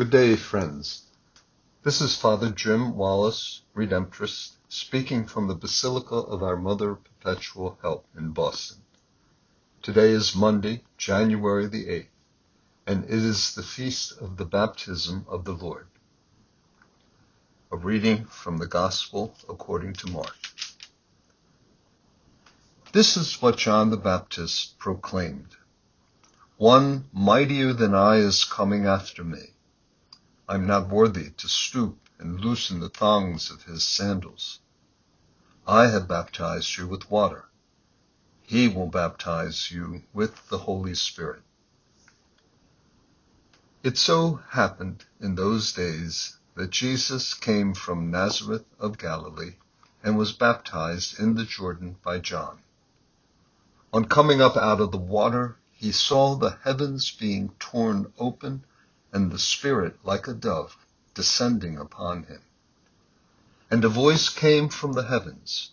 Good day, friends. This is Father Jim Wallace, Redemptorist, speaking from the Basilica of Our Mother Perpetual Help in Boston. Today is Monday, January the 8th, and it is the feast of the baptism of the Lord. A reading from the Gospel according to Mark. This is what John the Baptist proclaimed. One mightier than I is coming after me. I'm not worthy to stoop and loosen the thongs of his sandals. I have baptized you with water. He will baptize you with the Holy Spirit. It so happened in those days that Jesus came from Nazareth of Galilee and was baptized in the Jordan by John. On coming up out of the water, he saw the heavens being torn open and the Spirit like a dove descending upon him. And a voice came from the heavens,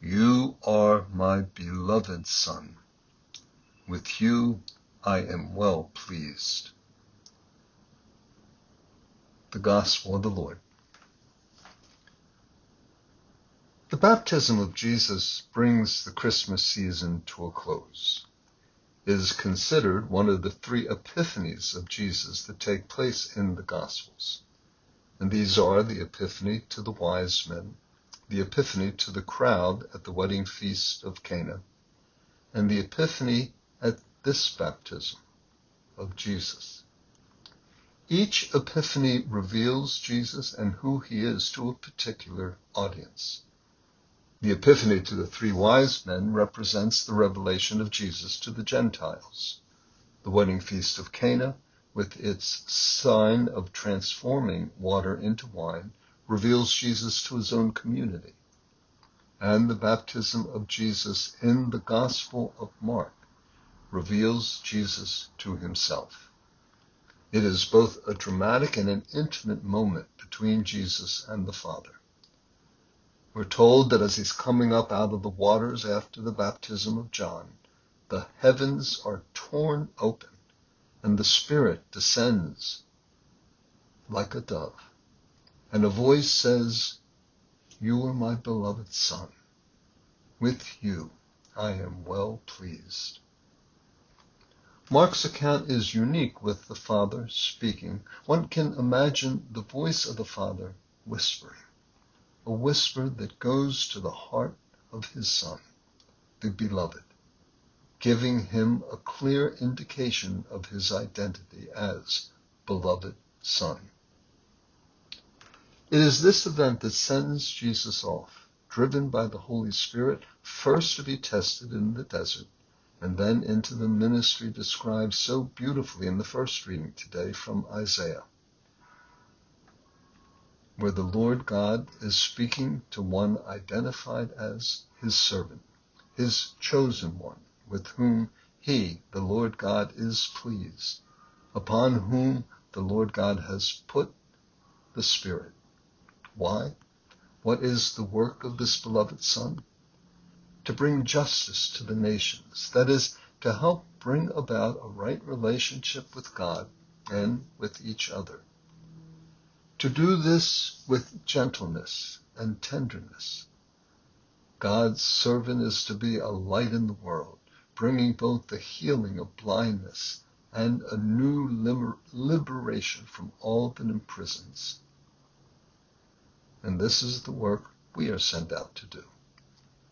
You are my beloved Son. With you I am well pleased. The Gospel of the Lord. The baptism of Jesus brings the Christmas season to a close is considered one of the three epiphanies of Jesus that take place in the Gospels. And these are the epiphany to the wise men, the epiphany to the crowd at the wedding feast of Cana, and the epiphany at this baptism of Jesus. Each epiphany reveals Jesus and who he is to a particular audience. The Epiphany to the three wise men represents the revelation of Jesus to the Gentiles. The wedding feast of Cana, with its sign of transforming water into wine, reveals Jesus to his own community. And the baptism of Jesus in the Gospel of Mark reveals Jesus to himself. It is both a dramatic and an intimate moment between Jesus and the Father. We're told that as he's coming up out of the waters after the baptism of John, the heavens are torn open and the Spirit descends like a dove. And a voice says, You are my beloved Son. With you I am well pleased. Mark's account is unique with the Father speaking. One can imagine the voice of the Father whispering a whisper that goes to the heart of his son, the beloved, giving him a clear indication of his identity as beloved son. It is this event that sends Jesus off, driven by the Holy Spirit, first to be tested in the desert, and then into the ministry described so beautifully in the first reading today from Isaiah where the Lord God is speaking to one identified as his servant, his chosen one, with whom he, the Lord God, is pleased, upon whom the Lord God has put the Spirit. Why? What is the work of this beloved Son? To bring justice to the nations, that is, to help bring about a right relationship with God and with each other to do this with gentleness and tenderness. God's servant is to be a light in the world, bringing both the healing of blindness and a new liber- liberation from all that imprisons. And this is the work we are sent out to do.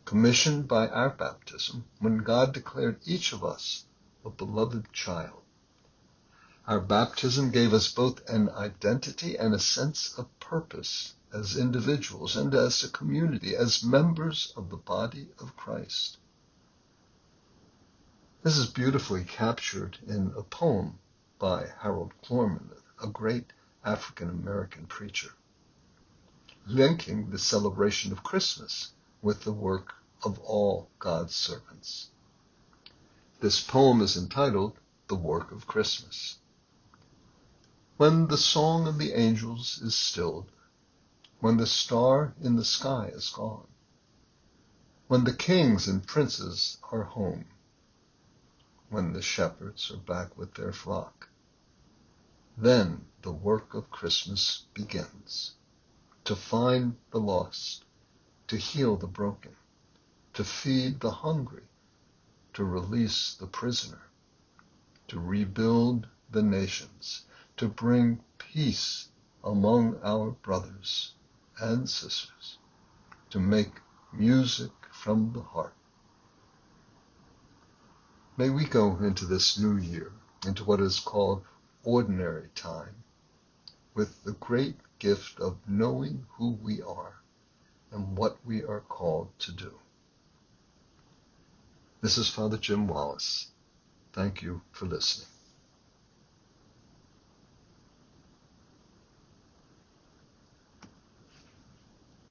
Commissioned by our baptism, when God declared each of us a beloved child. Our baptism gave us both an identity and a sense of purpose as individuals and as a community, as members of the body of Christ. This is beautifully captured in a poem by Howard Thurman, a great African American preacher, linking the celebration of Christmas with the work of all God's servants. This poem is entitled The Work of Christmas when the song of the angels is stilled, when the star in the sky is gone, when the kings and princes are home, when the shepherds are back with their flock, then the work of Christmas begins. To find the lost, to heal the broken, to feed the hungry, to release the prisoner, to rebuild the nations, to bring peace among our brothers and sisters, to make music from the heart. May we go into this new year, into what is called ordinary time, with the great gift of knowing who we are and what we are called to do. This is Father Jim Wallace. Thank you for listening.